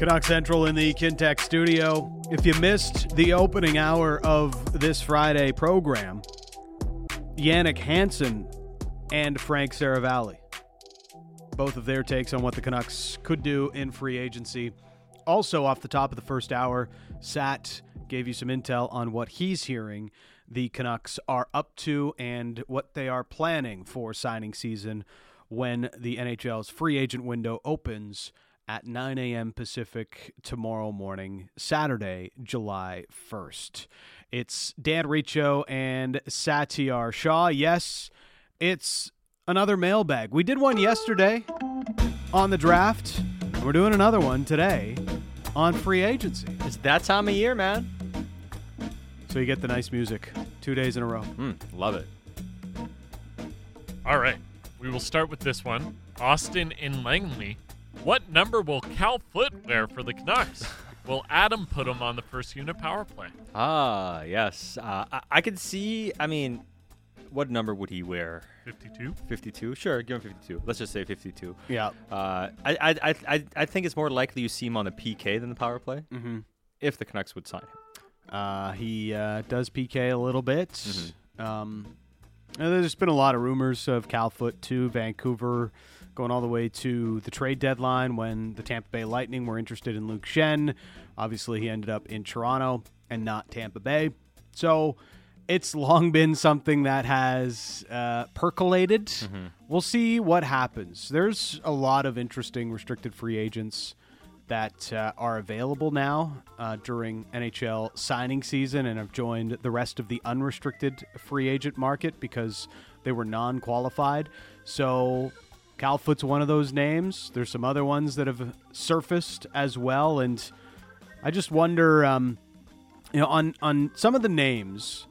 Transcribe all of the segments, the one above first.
Canuck Central in the Kintec studio. If you missed the opening hour of this Friday program, Yannick Hansen and Frank Seravalli, both of their takes on what the Canucks could do in free agency. Also, off the top of the first hour, Sat gave you some intel on what he's hearing the Canucks are up to and what they are planning for signing season when the NHL's free agent window opens at 9 a.m. Pacific tomorrow morning, Saturday, July 1st. It's Dan Riccio and Satiar Shah. Yes, it's another mailbag. We did one yesterday on the draft. and We're doing another one today on free agency. It's that time of year, man. So you get the nice music two days in a row. Mm, love it. All right. We will start with this one. Austin in Langley. What number will Cal Foote wear for the Canucks? will Adam put him on the first unit power play? Ah, yes. Uh, I, I could see. I mean, what number would he wear? 52. 52. Sure, give him 52. Let's just say 52. Yeah. Uh, I, I, I, I, I think it's more likely you see him on the PK than the power play Mm-hmm. if the Canucks would sign him. Uh, he uh, does PK a little bit. Mhm. Um, there's been a lot of rumors of Cal Foote to Vancouver, going all the way to the trade deadline when the Tampa Bay Lightning were interested in Luke Schenn. Obviously, he ended up in Toronto and not Tampa Bay. So it's long been something that has uh, percolated. We'll see what happens. There's a lot of interesting restricted free agents that uh, are available now uh, during NHL signing season and have joined the rest of the unrestricted free agent market because they were non qualified. So Cal Foote's one of those names. There's some other ones that have surfaced as well. And I just wonder, um, you know, on, on some of the names,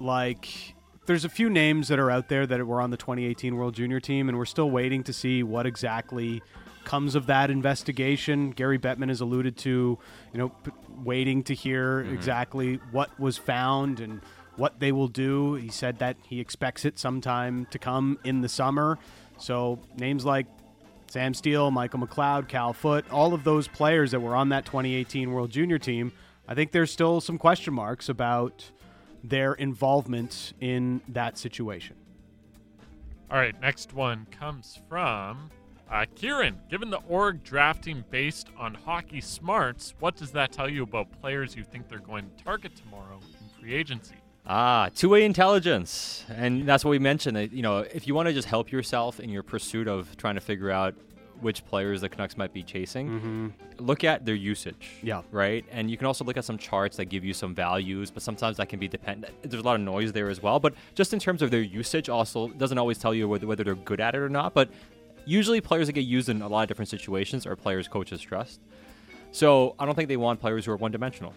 like there's a few names that are out there that were on the 2018 World Junior team, and we're still waiting to see what exactly comes of that investigation. Gary Bettman has alluded to, you know, p- waiting to hear exactly what was found and what they will do. He said that he expects it sometime to come in the summer. So names like Sam Steel, Michael McLeod, Cal Foote, all of those players that were on that 2018 World Junior team, I think there's still some question marks about their involvement in that situation. All right, next one comes from uh, Kieran. Given the org drafting based on hockey smarts, what does that tell you about players you think they're going to target tomorrow in free agency? Ah, two-way intelligence, and that's what we mentioned. That you know, if you want to just help yourself in your pursuit of trying to figure out which players the Canucks might be chasing, look at their usage. Yeah. Right, and you can also look at some charts that give you some values, but sometimes that can be dependent. There's a lot of noise there as well, but just in terms of their usage, also doesn't always tell you whether, whether they're good at it or not. But usually, players that get used in a lot of different situations are players coaches trust. So I don't think they want players who are one-dimensional.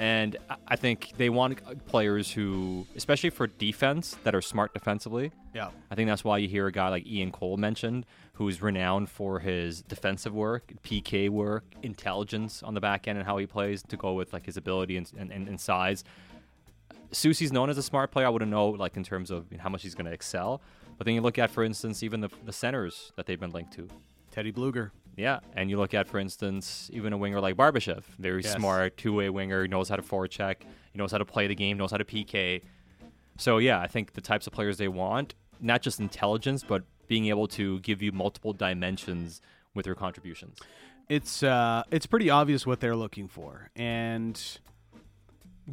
And I- think they want uh, players who, especially for defense, that are smart defensively. Yeah. I think that's why you hear a guy like Ian Cole mentioned, who's renowned for his defensive work, PK work, intelligence on the back end, and how he plays to go with like his ability and, and, and size. Soucy's known as a smart player. I wouldn't know like in terms of how much he's going to excel. But then you look at, for instance, even the, the centers that they've been linked to. Teddy Blueger. Yeah, and you look at, for instance, even a winger like Barbashev, very Yes. smart, two-way winger, knows how to forecheck, he knows how to play the game, knows how to PK. So yeah, I think the types of players they want, not just intelligence, but being able to give you multiple dimensions with their contributions. It's uh, it's pretty obvious what they're looking for, and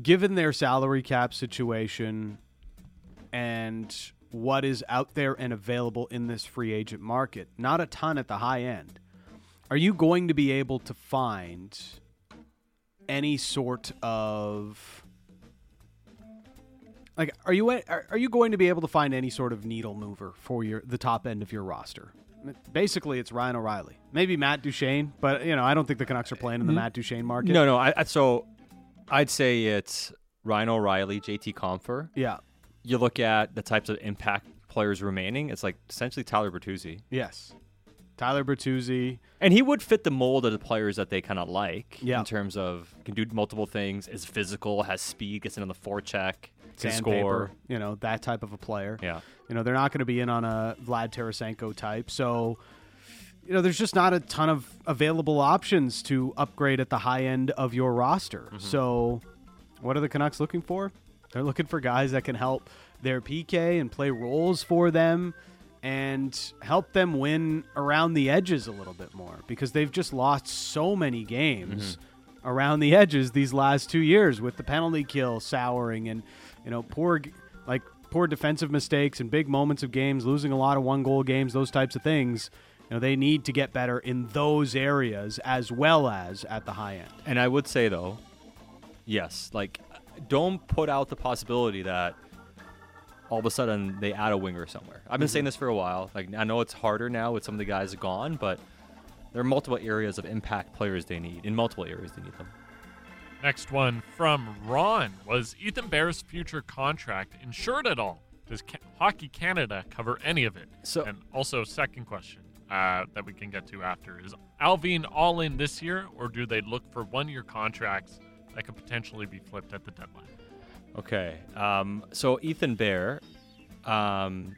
given their salary cap situation and what is out there and available in this free agent market, not a ton at the high end. Are you going to be able to find any sort of like are you are, are you going to be able to find any sort of needle mover for your the top end of your roster? Basically, it's Ryan O'Reilly, maybe Matt Duchene, but you know I don't think the Canucks are playing in the mm-hmm. Matt Duchene market. No, no, I, I, so I'd say it's Ryan O'Reilly, JT Compher. Yeah. You look at the types of impact players remaining, it's like essentially Tyler Bertuzzi. Yes. Tyler Bertuzzi. And he would fit the mold of the players that they kind of like Yeah. in terms of can do multiple things, is physical, has speed, gets in on the forecheck, can score. You know that type of a player. Yeah. You know they're not going to be in on a Vlad Tarasenko type. So you know, there's just not a ton of available options to upgrade at the high end of your roster. Mm-hmm. So, what are the Canucks looking for? They're looking for guys that can help their PK and play roles for them and help them win around the edges a little bit more because they've just lost so many games mm-hmm. around the edges these last two years with the penalty kill souring and you know poor like poor defensive mistakes and big moments of games losing a lot of one goal games those types of things. You know they need to get better in those areas as well as at the high end. And I would say though, yes, like don't put out the possibility that all of a sudden they add a winger somewhere. I've been saying this for a while. Like I know it's harder now with some of the guys gone, but there are multiple areas of impact players they need. In multiple areas they need them. Next one from Ron was Ethan Bear's future contract insured at all? Does Ca- Hockey Canada cover any of it? So- and also, second question uh, that we can get to after is Allvin all in this year, or do they look for one-year contracts that could potentially be flipped at the deadline? Okay. Um, so Ethan Bear, um,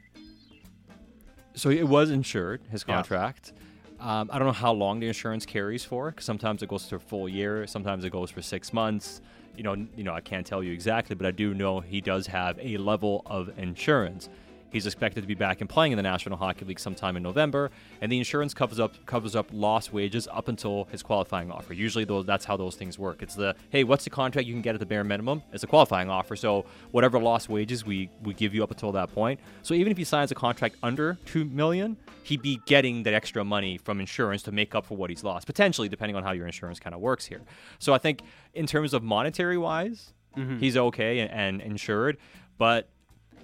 so it was insured his Yeah. contract. Um, I don't know how long the insurance carries for. 'cause sometimes it goes for a full year. Sometimes it goes for six months. You know, you know, I can't tell you exactly, but I do know he does have a level of insurance. He's expected to be back and playing in the National Hockey League sometime in November, and the insurance covers up covers up lost wages up until his qualifying offer. Usually, those that's how those things work. It's the hey, what's the contract you can get at the bare minimum? It's a qualifying offer. So whatever lost wages we we give you up until that point. So even if he signs a contract under two million, he'd be getting that extra money from insurance to make up for what he's lost, potentially depending on how your insurance kind of works here. So I think in terms of monetary wise, mm-hmm. he's okay and, and insured, but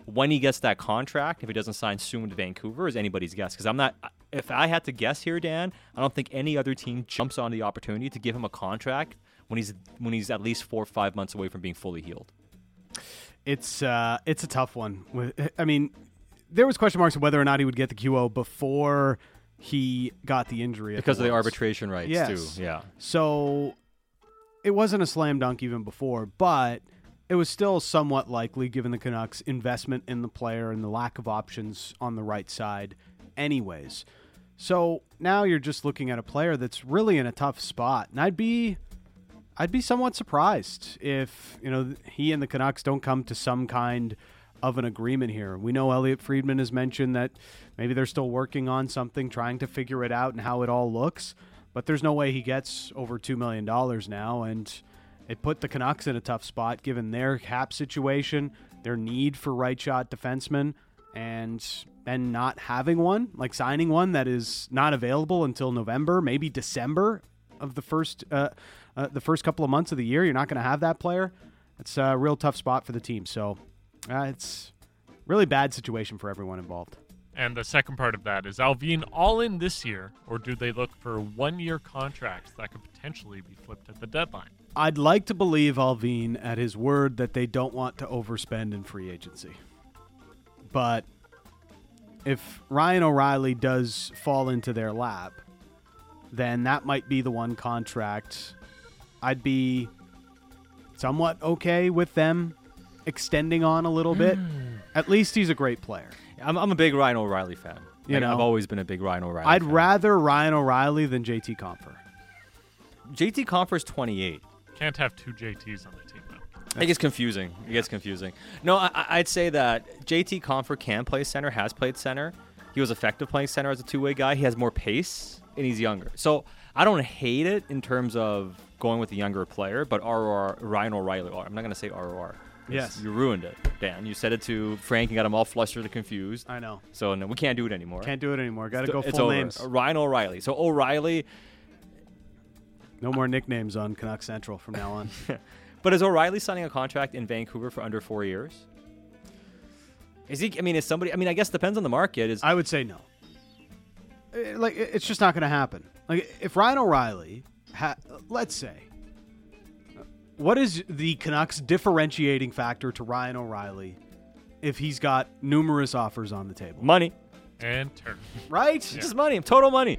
when he gets that contract, if he doesn't sign soon with Vancouver, is anybody's guess. Because I'm not. If I had to guess here, Dan, I don't think any other team jumps on the opportunity to give him a contract when he's when he's at least four or five months away from being fully healed. it's uh, it's a tough one. I mean, there was question marks of whether or not he would get the QO before he got the injury Because of the arbitration rights Yes. too. Yeah. So it wasn't a slam dunk even before, but it was still somewhat likely given the Canucks' investment in the player and the lack of options on the right side, anyways. So now you're just looking at a player that's really in a tough spot, and I'd be. I'd be somewhat surprised if you know he and the Canucks don't come to some kind of an agreement here. We know Elliotte Friedman has mentioned that maybe they're still working on something, trying to figure it out and how it all looks. But there's no way he gets over two million dollars now, and it put the Canucks in a tough spot given their cap situation, their need for right shot defensemen, and then not having one, like signing one that is not available until November, maybe December of the first uh, uh, the first couple of months of the year. You're not going to have that player. It's a real tough spot for the team. So uh, it's really bad situation for everyone involved. And the second part of that is Allvin all in this year, or do they look for one-year contracts that could potentially be flipped at the deadline? I'd like to believe Allvin at his word that they don't want to overspend in free agency. But if Ryan O'Reilly does fall into their lap, then that might be the one contract I'd be somewhat okay with them extending on a little bit. Hmm. At least he's a great player. I'm, I'm a big Ryan O'Reilly fan. You Like, know. I've always been a big Ryan O'Reilly. I'd fan. rather Ryan O'Reilly than JT Compher. JT Compher's 28. Can't have two JTs on the team though. It gets confusing. It gets confusing. No, I, I- I'd say that JT Confer can play center, has played center. He was effective playing center as a two way guy. He has more pace, and he's younger. So I don't hate it in terms of going with a younger player, but ROR, Ryan O'Reilly, I'm not going to say ROR. Yes. You ruined it, Dan. You said it to Frank and got him all flustered and confused. I know. So no, we can't do it anymore. Can't do it anymore. Got to go it's full over. names. Ryan O'Reilly. So O'Reilly, No more nicknames on Canuck Central from now on. but is O'Reilly signing a contract in Vancouver for under four years? Is he? I mean, is somebody? I mean, I guess it depends on the market. Is I would say no. Uh, Like it's just not going to happen. Like if Ryan O'Reilly, ha- let's say, what is the Canucks differentiating factor to Ryan O'Reilly if he's got numerous offers on the table? money? And turn. Right? Just money, total money.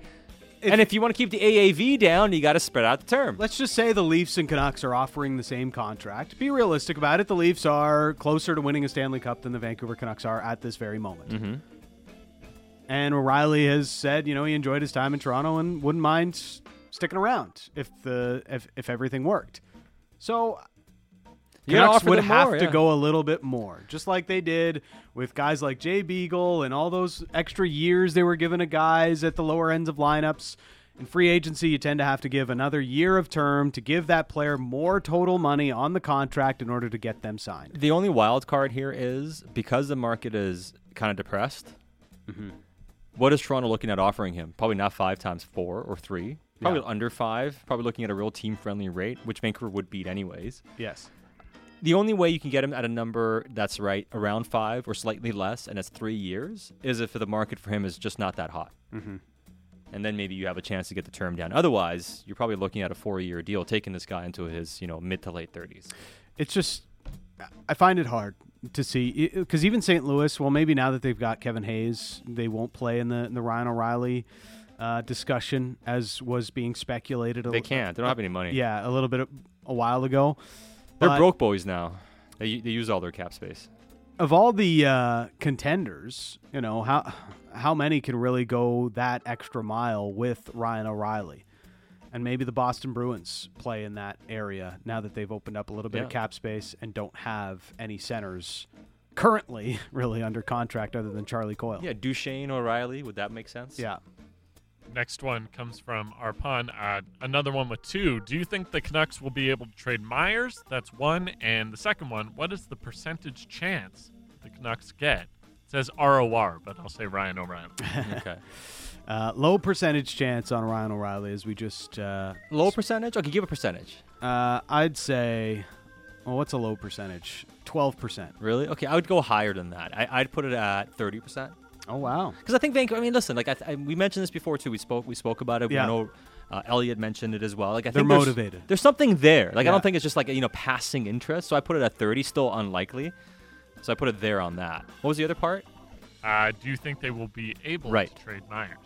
and if you want to keep the AAV down, you got to spread out the term. Let's just say the Leafs and Canucks are offering the same contract. Be realistic about it. The Leafs are closer to winning a Stanley Cup than the Vancouver Canucks are at this very moment. Mm-hmm. And O'Reilly has said, you know, he enjoyed his time in Toronto and wouldn't mind sticking around if the if, if everything worked. So You gotta Canucks would have more, to yeah. go a little bit more, just like they did with guys like Jay Beagle and all those extra years they were given to guys at the lower ends of lineups. In free agency, you tend to have to give another year of term to give that player more total money on the contract in order to get them signed. The only wild card here is because the market is kind of depressed. Mm-hmm. what is Toronto looking at offering him? Probably not five times four or three. Probably Yeah. under five. Probably looking at a real team friendly rate, which Vancouver would beat anyways. Yes. The only way you can get him at a number that's right around five or slightly less, and it's three years, is if the market for him is just not that hot. Mhm. And then maybe you have a chance to get the term down. Otherwise, you're probably looking at a four-year deal, taking this guy into his you know mid to late 30s. It's just, I find it hard to see because even St. Louis, well, maybe now that they've got Kevin Hayes, they won't play in the in the Ryan O'Reilly uh, discussion as was being speculated. A They can't. They don't have any money. Yeah, a little bit a while ago. They're But broke boys now. They, they use all their cap space. Of all the uh, contenders, you know how how many can really go that extra mile with Ryan O'Reilly? And maybe the Boston Bruins play in that area now that they've opened up a little bit of cap space and don't have any centers currently really under contract other than Charlie Coyle. Yeah, Duchene, O'Reilly. Would that make sense? Yeah. Next one comes from Arpan. Uh, another one with two. Do you think the Canucks will be able to trade Myers? That's one. And the second one, what is the percentage chance the Canucks get? It says ROR, but I'll say Ryan O'Reilly. okay. Uh, low percentage chance on Ryan O'Reilly as we just uh, Low percentage? Okay, give a percentage. uh, I'd say well what's a low percentage? 12%. Really? Okay, I would go higher than that. I, I'd put it at 30%. Oh wow. Because I think Vancouver. I mean, listen. Like I, th- I, we mentioned this before too. We spoke. We spoke about it. Yeah. We know uh, Elliotte mentioned it as well. Like I They're think there's- motivated. There's something there. Like I don't think it's just like a, you know passing interest. So I put it at 30. Still unlikely. So I put it there on that. What was the other part? Uh, do you think they will be able Right. to trade Myers?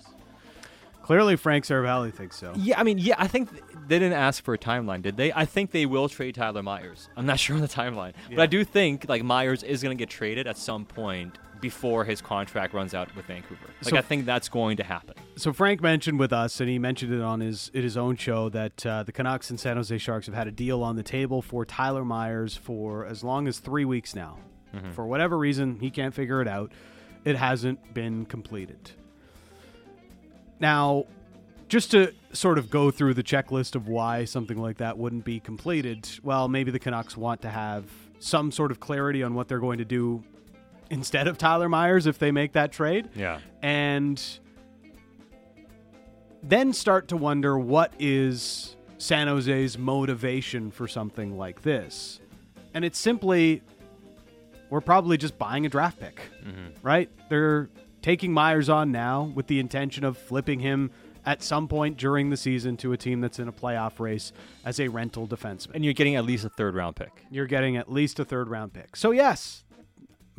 Clearly Frank Seravalli thinks so. Yeah, I mean, yeah, I think th- they didn't ask for a timeline, did they? I think they will trade Tyler Myers. I'm not sure on the timeline, but I do think like Myers is going to get traded at some point before his contract runs out with Vancouver. Like So- I think that's going to happen. So Frank mentioned with us, and he mentioned it on his his own show that uh, the Canucks and San Jose Sharks have had a deal on the table for Tyler Myers for as long as three weeks now. For whatever reason, he can't figure it out. It hasn't been completed. Now, just to sort of go through the checklist of why something like that wouldn't be completed, well, maybe the Canucks want to have some sort of clarity on what they're going to do instead of Tyler Myers if they make that trade Yeah. and then start to wonder what is San Jose's motivation for something like this. And it's simply we're probably just buying a draft pick, mm-hmm. right? They're taking Myers on now with the intention of flipping him at some point during the season to a team that's in a playoff race as a rental defenseman. And you're getting at least a third round pick. You're getting at least a third round pick. So, yes,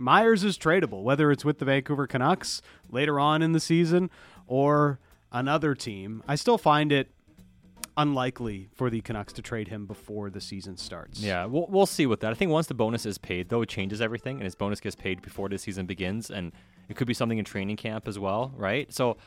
Myers is tradable, whether it's with the Vancouver Canucks later on in the season or another team. I still find it unlikely for the Canucks to trade him before the season starts. Yeah, we'll, we'll see with that. I think once the bonus is paid, though, it changes everything, and his bonus gets paid before the season begins, and it could be something in training camp as well, right? So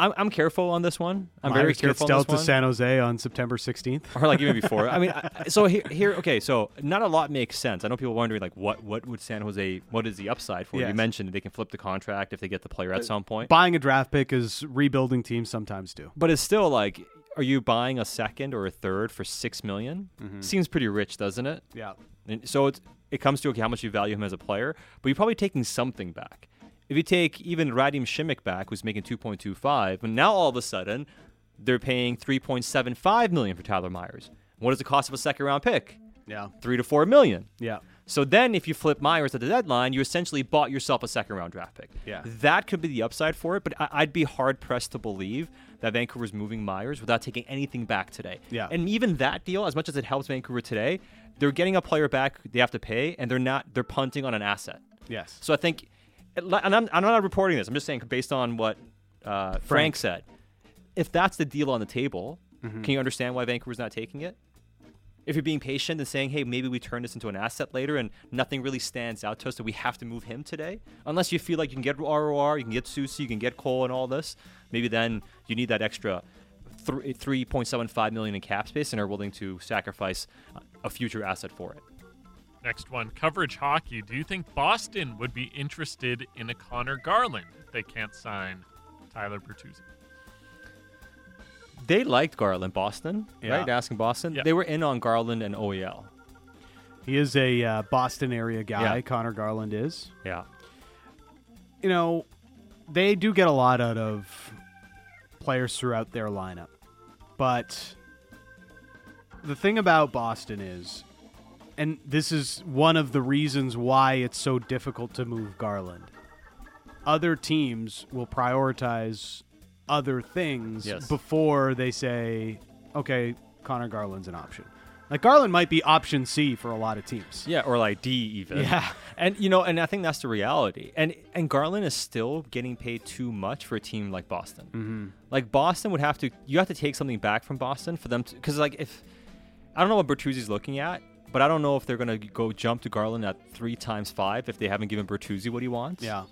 I'm, I'm careful on this one. I'm very Myers gets careful on dealt this to one. San Jose on September 16th. or like even before. I mean, I, so here, here, okay, so not a lot makes sense. I know people wondering like, what, what would San Jose, what is the upside for? Yes. You mentioned they can flip the contract if they get the player at uh, some point, Buying a draft pick is rebuilding teams sometimes do. but it's still like, are you buying a second or a third for six million? Mm-hmm. Seems pretty rich, doesn't it? Yeah. And so it's, it comes to okay, how much you value him as a player, but you're probably taking something back. If you take even Radim Simek back, who's making 2.25, and now all of a sudden they're paying 3.75 million for Tyler Myers. What is the cost of a second round pick? Yeah. Three to four million. Yeah. So then, if you flip Myers at the deadline, you essentially bought yourself a second round draft pick. Yeah. That could be the upside for it, but I- I'd be hard pressed to believe that Vancouver's moving Myers without taking anything back today. Yeah. And even that deal, as much as it helps Vancouver today, they're getting a player back they have to pay, and they're not, they're punting on an asset. Yes. So I think, and I'm, I'm not reporting this, I'm just saying based on what uh, Frank. said. If that's the deal on the table, Mm-hmm. can you understand why Vancouver's not taking it? if you're being patient and saying, hey, maybe we turn this into an asset later and nothing really stands out to us that we have to move him today, unless you feel like you can get ROR, you can get Soucy, you can get Cole and all this, maybe then you need that extra 3.75 million in cap space and are willing to sacrifice a future asset for it. Next one, coverage hockey. Do you think Boston would be interested in a Conor Garland if they can't sign Tyler Bertuzzi? They liked Garland, Boston, Yeah. right? Asking Boston. Yeah. They were in on Garland and OEL. He is a uh, Boston area guy. Yeah. Conor Garland is. Yeah. You know, they do get a lot out of players throughout their lineup, but the thing about Boston is, and this is one of the reasons why it's so difficult to move Garland. Other teams will prioritize other things Yes. before they say, okay, Conor Garland's an option. Like Garland might be option C for a lot of teams. Yeah, or like D even. Yeah. And you know, and I think that's the reality. And and Garland is still getting paid too much for a team like Boston. Mm-hmm. Like Boston would have to, you have to take something back from Boston for them to, because like if I don't know what Bertuzzi's looking at, but I don't know if they're gonna go jump to Garland at three times five if they haven't given Bertuzzi what he wants. Yeah.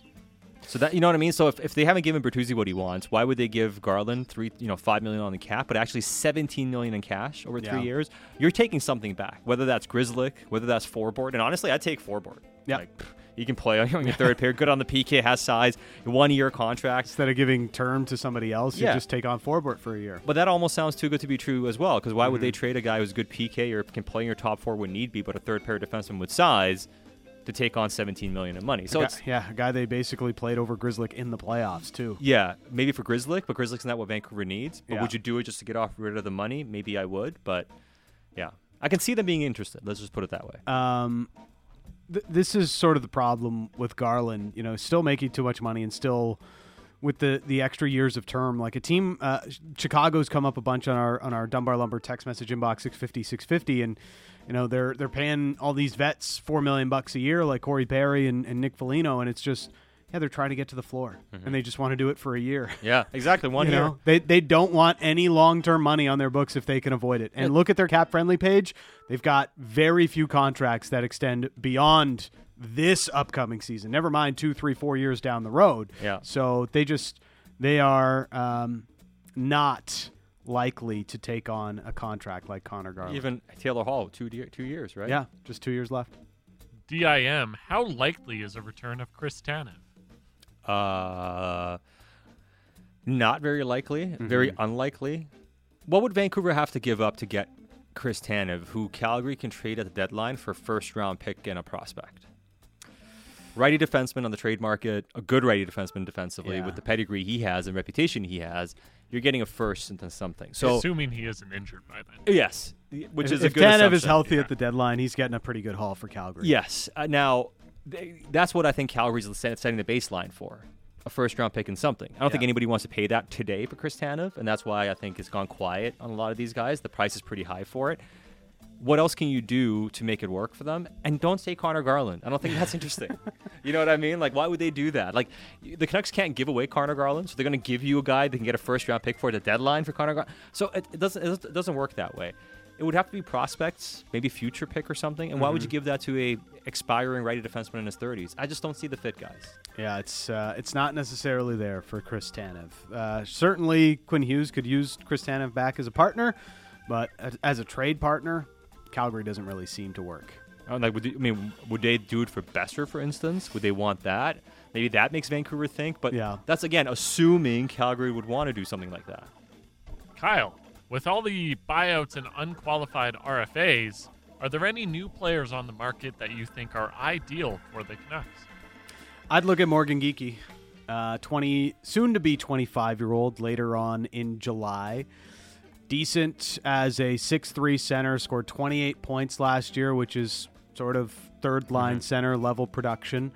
So that you know what I mean. So if, if they haven't given Bertuzzi what he wants, why would they give Garland three, you know, five million on the cap, but actually seventeen million in cash over three Yeah. years? You're taking something back, whether that's Grzelcyk, whether that's Forbort, and honestly, I'd take Forbort. Yeah. like, he can play on your third pair, good on the PK, has size, one year contract. Instead of giving term to somebody else, yeah. you just take on Forbort for a year. But that almost sounds too good to be true as well. Because why would they Mm-hmm. trade a guy who's good PK or can play in your top four when need be, but a third pair defenseman with size to take on 17 million in money? So guy- it's yeah, a guy they basically played over Grzelcyk in the playoffs too. Yeah, maybe for Grzelcyk, but Grzelcyk's not what Vancouver needs. But Yeah. would you do it just to get off rid of the money? Maybe I would, but yeah, I can see them being interested. Let's just put it that way. Um, th- this is sort of the problem with Garland. You know, still making too much money and still with the the extra years of term. Like a team, uh, Chicago's come up a bunch on our on our Dunbar Lumber text message inbox 650 650, and you know they're they're paying all these vets four million bucks a year, like Corey Perry and, and Nick Foligno, and it's just. Yeah, they're trying to get to the floor, and they just want to do it for a year. Yeah, exactly. One You year. know, they they don't want any long term money on their books if they can avoid it. And look at their cap friendly page; they've got very few contracts that extend beyond this upcoming season. Never mind two, three, four years down the road. Yeah. So they just they are um, not likely to take on a contract like Conor Garland. Even Taylor Hall, two year, two years, right? yeah, just two years left. DIM, how likely is a return of Chris Tanev? Uh, not very likely. Very unlikely. What would Vancouver have to give up to get Chris Tanev, who Calgary can trade at the deadline for first round pick and a prospect? Righty defenseman on the trade market, a good righty defenseman defensively Yeah. with the pedigree he has and reputation he has. You're getting a first into something. So Assuming he isn't injured by then. yes, which if is a if good Tanev is healthy Yeah. at the deadline, he's getting a pretty good haul for Calgary. Yes. Uh, now, they, that's what I think Calgary's set- setting the baseline for a first round pick and something. I don't think anybody wants to pay that today for Chris Tanev, and that's why I think it's gone quiet on a lot of these guys. The price is pretty high for it. What else can you do to make it work for them? And don't say Conor Garland. I don't think that's interesting. you know what I mean? Like, why would they do that? Like, the Canucks can't give away Conor Garland, so they're going to give you a guy they can get a first round pick for the deadline for Connor Garland. So it, it doesn't it doesn't work that way. It would have to be prospects, maybe future pick or something. And why would you give that to a expiring righty defenseman in his 30s? I just don't see the fit, guys. Yeah, it's uh, it's not necessarily there for Chris Tanev. Uh, certainly, Quinn Hughes could use Chris Tanev back as a partner, but as a trade partner, Calgary doesn't really seem to work. I like, would you- I mean, would they do it for Boeser, for instance? Would they want that? Maybe that makes Vancouver think. But Yeah. that's again assuming Calgary would want to do something like that. Kyle, with all the buyouts and unqualified RFAs, are there any new players on the market that you think are ideal for the Canucks? I'd look at Morgan Geekie, uh, twenty, soon to be twenty-five year old. Later on in July, decent as a six-three center. Scored twenty-eight points last year, which is sort of third line center level production,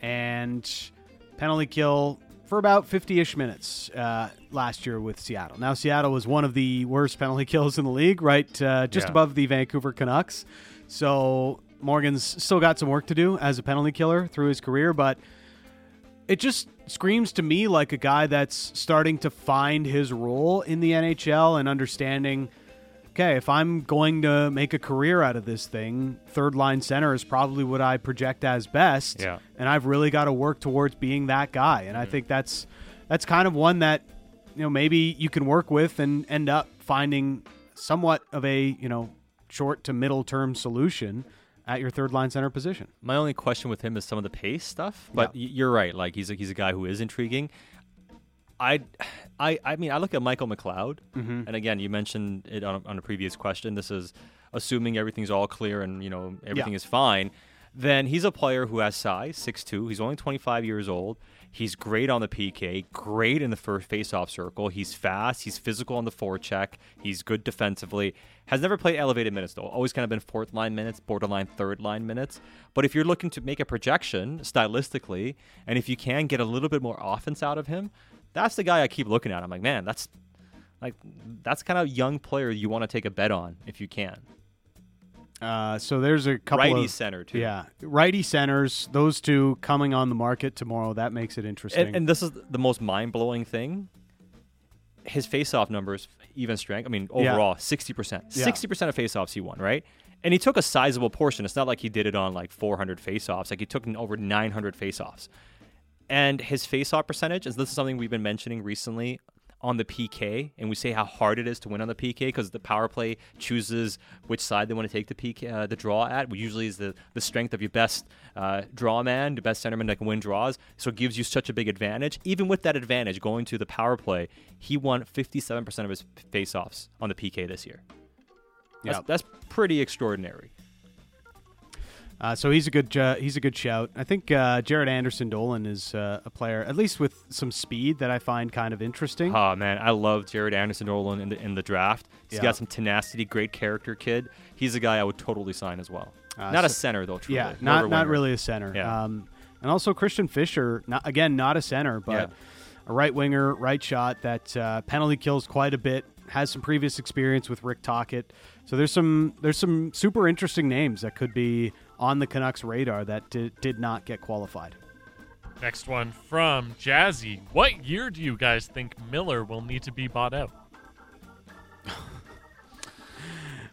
and penalty kill for about 50-ish minutes uh, last year with Seattle. Now Seattle was one of the worst penalty kills in the league, right, uh, just Yeah. above the Vancouver Canucks. So Morgan's still got some work to do as a penalty killer through his career, but it just screams to me like a guy that's starting to find his role in the NHL and understanding okay, if I'm going to make a career out of this thing, third line center is probably what I project as best. Yeah. And I've really got to work towards being that guy. And I mm-hmm. think that's that's kind of one that you know maybe you can work with and end up finding somewhat of a you know short to middle term solution at your third line center position. My only question with him is some of the pace stuff, but y you're right. Like he's a, he's a guy who is intriguing. I, I, I mean, I look at Michael McLeod, Mm-hmm. and again, you mentioned it on, on a previous question. This is assuming everything's all clear and you know everything Yeah. is fine. Then he's a player who has size, 6'2". He's only 25 years old. He's great on the PK, great in the first face-off circle. He's fast. He's physical on the forecheck. He's good defensively. Has never played elevated minutes though. Always kind of been fourth line minutes, borderline third line minutes. But if you're looking to make a projection stylistically, and if you can get a little bit more offense out of him, that's the guy I keep looking at. I'm like, man, that's like that's kind of young player you want to take a bet on if you can. Uh, so there's a couple Righty of center too. yeah righty centers. Those two coming on the market tomorrow. That makes it interesting. And, and this is the most mind blowing thing. His face-off numbers, even strength. I mean, overall, sixty percent. Sixty percent of face-offs he won, right? And he took a sizable portion. It's not like he did it on like four hundred face-offs. Like he took over nine hundred face-offs. And his face-off percentage is this is something we've been mentioning recently on the PK, and we say how hard it is to win on the PK because the power play chooses which side they want to take the PK, uh, the draw at. Which usually is the, the strength of your best uh, draw man, the best centerman that can win draws. So it gives you such a big advantage. Even with that advantage, going to the power play, he won 57% of his face-offs on the PK this year. That's, Yeah. that's pretty extraordinary. Uh, so he's a good uh, he's a good shout. I think uh, Jaret Anderson-Dolan is uh, a player, at least with some speed, that I find kind of interesting. Oh man, I love Jaret Anderson-Dolan in the in the draft. He's Yeah. got some tenacity, great character kid. He's a guy I would totally sign as well. Uh, not a center though. Truly. yeah, not not really a center. Yeah. Um, and also Christian Fischer, not, again not a center, but Yeah. a right winger, right shot that uh, penalty kills quite a bit. Has some previous experience with Rick Tocchet, so there's some there's some super interesting names that could be on the Canucks radar that did, did not get qualified. Next one from Jazzy. What year do you guys think Miller will need to be bought out?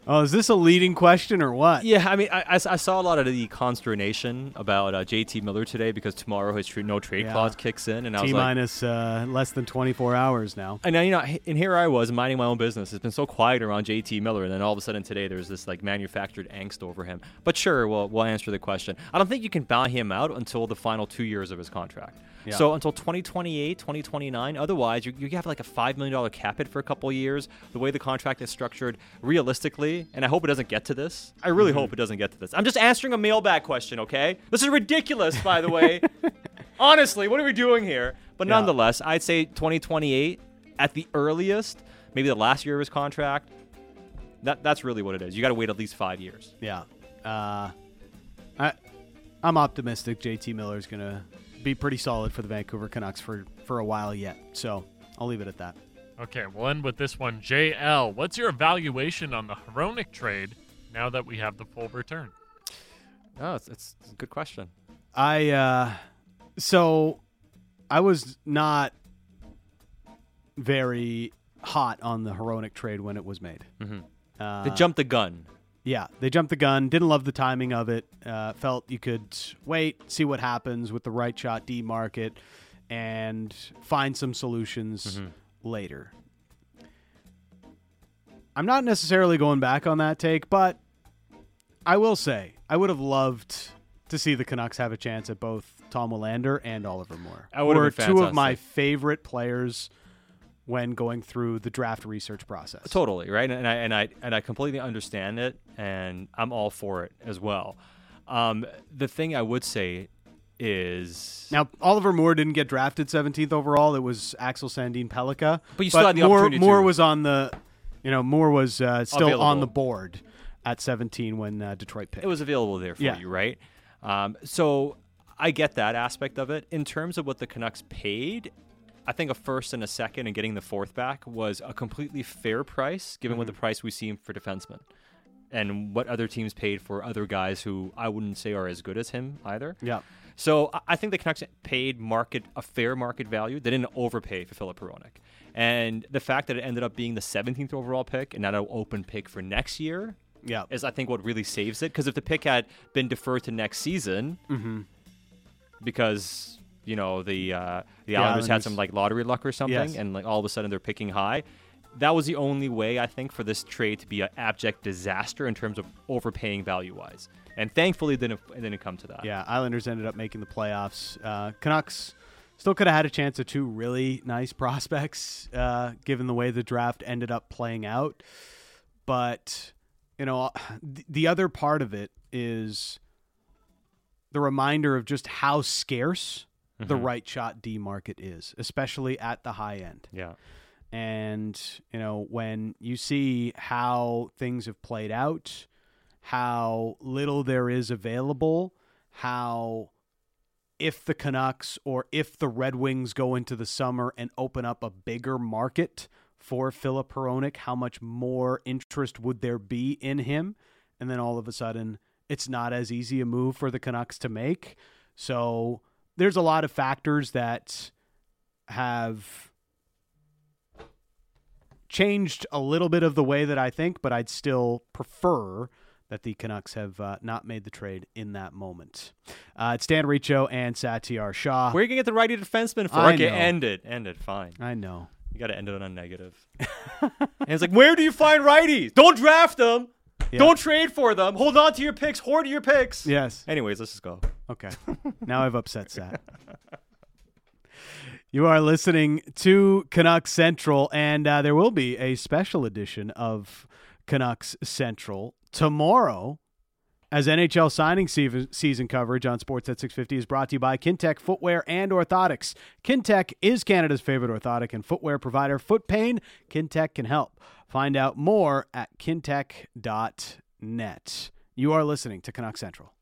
Oh, is this a leading question or what? Yeah, I mean, I saw a lot of the consternation about uh, JT Miller today because tomorrow his no trade Yeah. clause kicks in, and I T was like, minus uh, less than 24 hours now. And now, you know, and here I was minding my own business. It's been so quiet around JT Miller, and then all of a sudden today there's this like manufactured angst over him. But sure, we'll, we'll answer the question. I don't think you can buy him out until the final two years of his contract. Yeah. So until 2028, 2029. Otherwise, you, you have like a $5 million cap hit for a couple of years. The way the contract is structured, realistically, and I hope it doesn't get to this. I really hope it doesn't get to this. I'm just answering a mailbag question, okay? This is ridiculous, by the way. Honestly, what are we doing here? But Yeah. nonetheless, I'd say 2028 at the earliest, maybe the last year of his contract. That that's really what it is. You got to wait at least five years. Yeah. Uh, I, I'm optimistic JT Miller is going to be pretty solid for the Vancouver Canucks for, for a while yet. So I'll leave it at that. Okay, we'll end with this one. JL, what's your evaluation on the Hronek trade now that we have the full return? Oh, it's, it's, it's a good question. I, uh, so I was not very hot on the Hronek trade when it was made. Mhm. Uh, They jumped the gun. Yeah, they jumped the gun. Didn't love the timing of it. Uh, felt you could wait, see what happens with the right shot D market, and find some solutions later. I'm not necessarily going back on that take, but I will say I would have loved to see the Canucks have a chance at both Tom Willander and Oliver Moore. That would have Were two of my favorite players when going through the draft research process. Totally right, and I and I and I completely understand it, and I'm all for it as well. Um, the thing I would say is Now, Oliver Moore didn't get drafted 17th overall. It was Axel Sandin Pellikka, But you still had the Moore, opportunity Moore to- was on the, you know, Moore was uh, still Available. on the board at 17 when uh, Detroit picked. it was available there for Yeah. you, right? Um, so I get that aspect of it. In terms of what the Canucks paid, I think a first and a second and getting the fourth back was a completely fair price, given what the Mm-hmm. price we see for defensemen and what other teams paid for other guys who I wouldn't say are as good as him either. yeah. So I- think the Canucks paid market a fair market value. They didn't overpay for Filip Hronek. And the fact that it ended up being the 17th overall pick and not an open pick for next year Yeah. is, I think, what really saves it. Because if the pick had been deferred to next season, Mm-hmm. because you know the uh, the, The Islanders had some like lottery luck or something, Yes. and like all of a sudden they're picking high. That was the only way I think for this trade to be an abject disaster in terms of overpaying value wise, and thankfully didn't it didn't come to that. Yeah, Islanders ended up making the playoffs. Uh, Canucks still could have had a chance of two really nice prospects, uh, given the way the draft ended up playing out. But you know, the other part of it is the reminder of just how scarce the right shot D market is, especially at the high end. yeah, And, you know, when you see how things have played out, how little there is available, how if the Canucks or if the Red Wings go into the summer and open up a bigger market for Filip Hronek, how much more interest would there be in him? And then all of a sudden, it's not as easy a move for the Canucks to make. So there's a lot of factors that have changed a little bit of the way that I think, but I'd still prefer that the Canucks have uh, not made the trade in that moment. Uh, it's Dan Riccio and Satiar Shah. where are you gonna get the righty defenseman for? I okay, know. end it, end it, fine. I know. You got to end it on a negative. and it's like, where do you find righties? Don't draft them. Yeah. Don't trade for them. Hold on to your picks. Hoard your picks. Yes. Anyways, let's just go. Okay. now I've upset Sat. You are listening to Canucks Central, and uh, there will be a special edition of Canucks Central tomorrow as NHL signing season, coverage on Sports at 650 is brought to you by Kintec Footwear and Orthotics. Kintec is Canada's favorite orthotic and footwear provider. Foot pain, Kintec can help. Find out more at kintec.net. You are listening to Canucks Central.